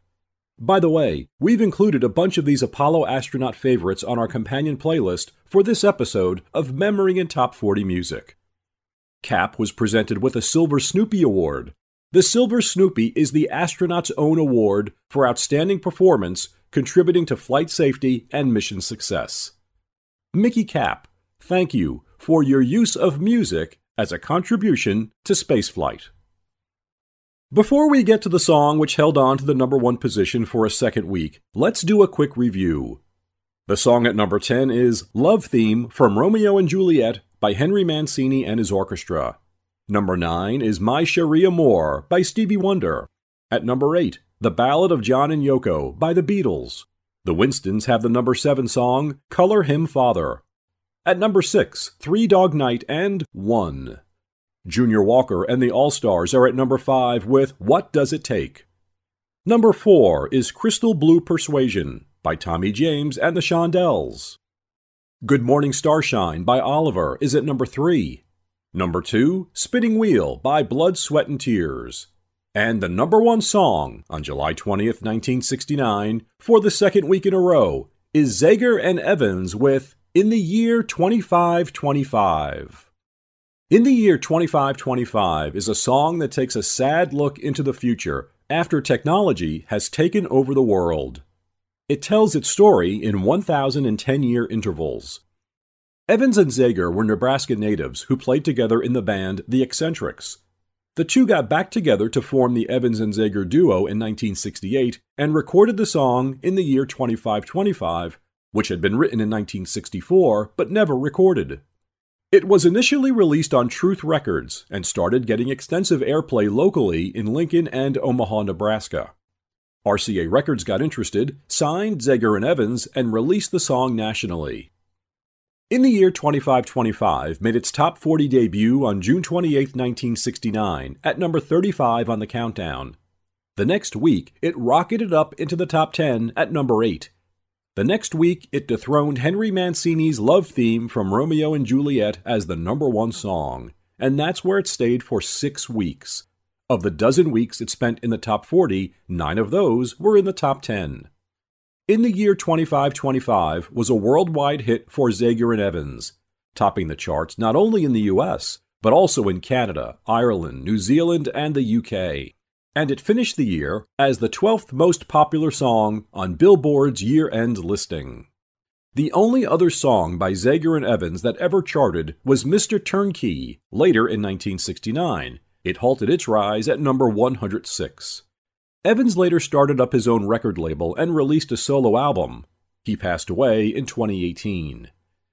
By the way, we've included a bunch of these Apollo astronaut favorites on our companion playlist for this episode of Memory and Top 40 Music. Kapp was presented with a Silver Snoopy Award, the Silver Snoopy is the astronaut's own award for outstanding performance contributing to flight safety and mission success. Mickey Kapp, thank you for your use of music as a contribution to spaceflight. Before we get to the song which held on to the number one position for a second week, let's do a quick review. The song at number 10 is Love Theme from Romeo and Juliet by Henry Mancini and his orchestra. Number 9 is My Cherie Amour by Stevie Wonder. At number 8, The Ballad of John and Yoko by the Beatles. The Winstons have the number 7 song, Color Him Father. At number 6, Three Dog Night and One. Junior Walker and the All Stars are at number 5 with What Does It Take? Number 4 is Crystal Blue Persuasion by Tommy James and the Shondells. Good Morning Starshine by Oliver is at number 3. Number 2, Spinning Wheel by Blood, Sweat, and Tears. And the number one song on July 20th, 1969, for the second week in a row, is Zager and Evans with In the Year 2525. In the Year 2525 is a song that takes a sad look into the future after technology has taken over the world. It tells its story in 1,010 year intervals. Evans and Zager were Nebraska natives who played together in the band The Eccentrics. The two got back together to form the Evans and Zager duo in 1968 and recorded the song in the year 2525, which had been written in 1964 but never recorded. It was initially released on Truth Records and started getting extensive airplay locally in Lincoln and Omaha, Nebraska. RCA Records got interested, signed Zager and Evans, and released the song nationally. In the Year 2525 made its top 40 debut on June 28, 1969, at number 35 on the countdown. The next week, it rocketed up into the top 10 at number 8. The next week, it dethroned Henry Mancini's love theme from Romeo and Juliet as the number one song, and that's where it stayed for six weeks. Of the dozen weeks it spent in the top 40, nine of those were in the top 10. In the Year 2525 was a worldwide hit for Zager and Evans, topping the charts not only in the US, but also in Canada, Ireland, New Zealand, and the UK. And it finished the year as the 12th most popular song on Billboard's year end listing. The only other song by Zager and Evans that ever charted was Mr. Turnkey, later in 1969, it halted its rise at number 106. Evans later started up his own record label and released a solo album. He passed away in 2018.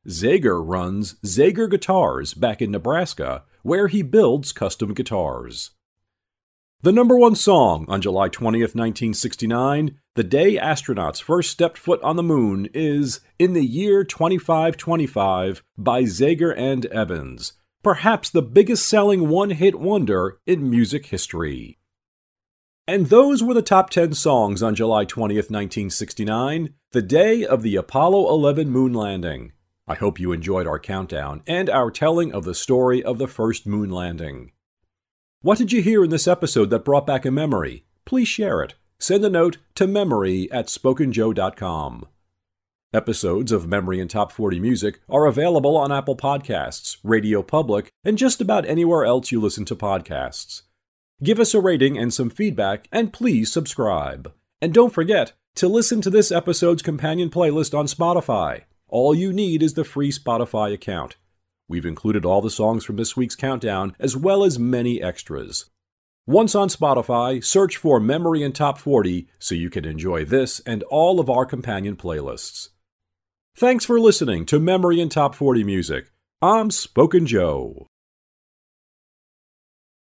Zager runs Zager Guitars back in Nebraska, where he builds custom guitars. The number one song on July 20th, 1969, the day astronauts first stepped foot on the moon, is In the Year 2525 by Zager and Evans, perhaps the biggest selling one hit wonder in music history. And those were the top 10 songs on July 20th, 1969, the day of the Apollo 11 moon landing. I hope you enjoyed our countdown and our telling of the story of the first moon landing. What did you hear in this episode that brought back a memory? Please share it. Send a note to memory at spokenjoe.com. Episodes of Memory and Top 40 Music are available on Apple Podcasts, Radio Public, and just about anywhere else you listen to podcasts. Give us a rating and some feedback, and please subscribe. And don't forget to listen to this episode's companion playlist on Spotify. All you need is the free Spotify account. We've included all the songs from this week's countdown, as well as many extras. Once on Spotify, search for Memory and Top 40 so you can enjoy this and all of our companion playlists. Thanks for listening to Memory and Top 40 Music. I'm Spoken Joe.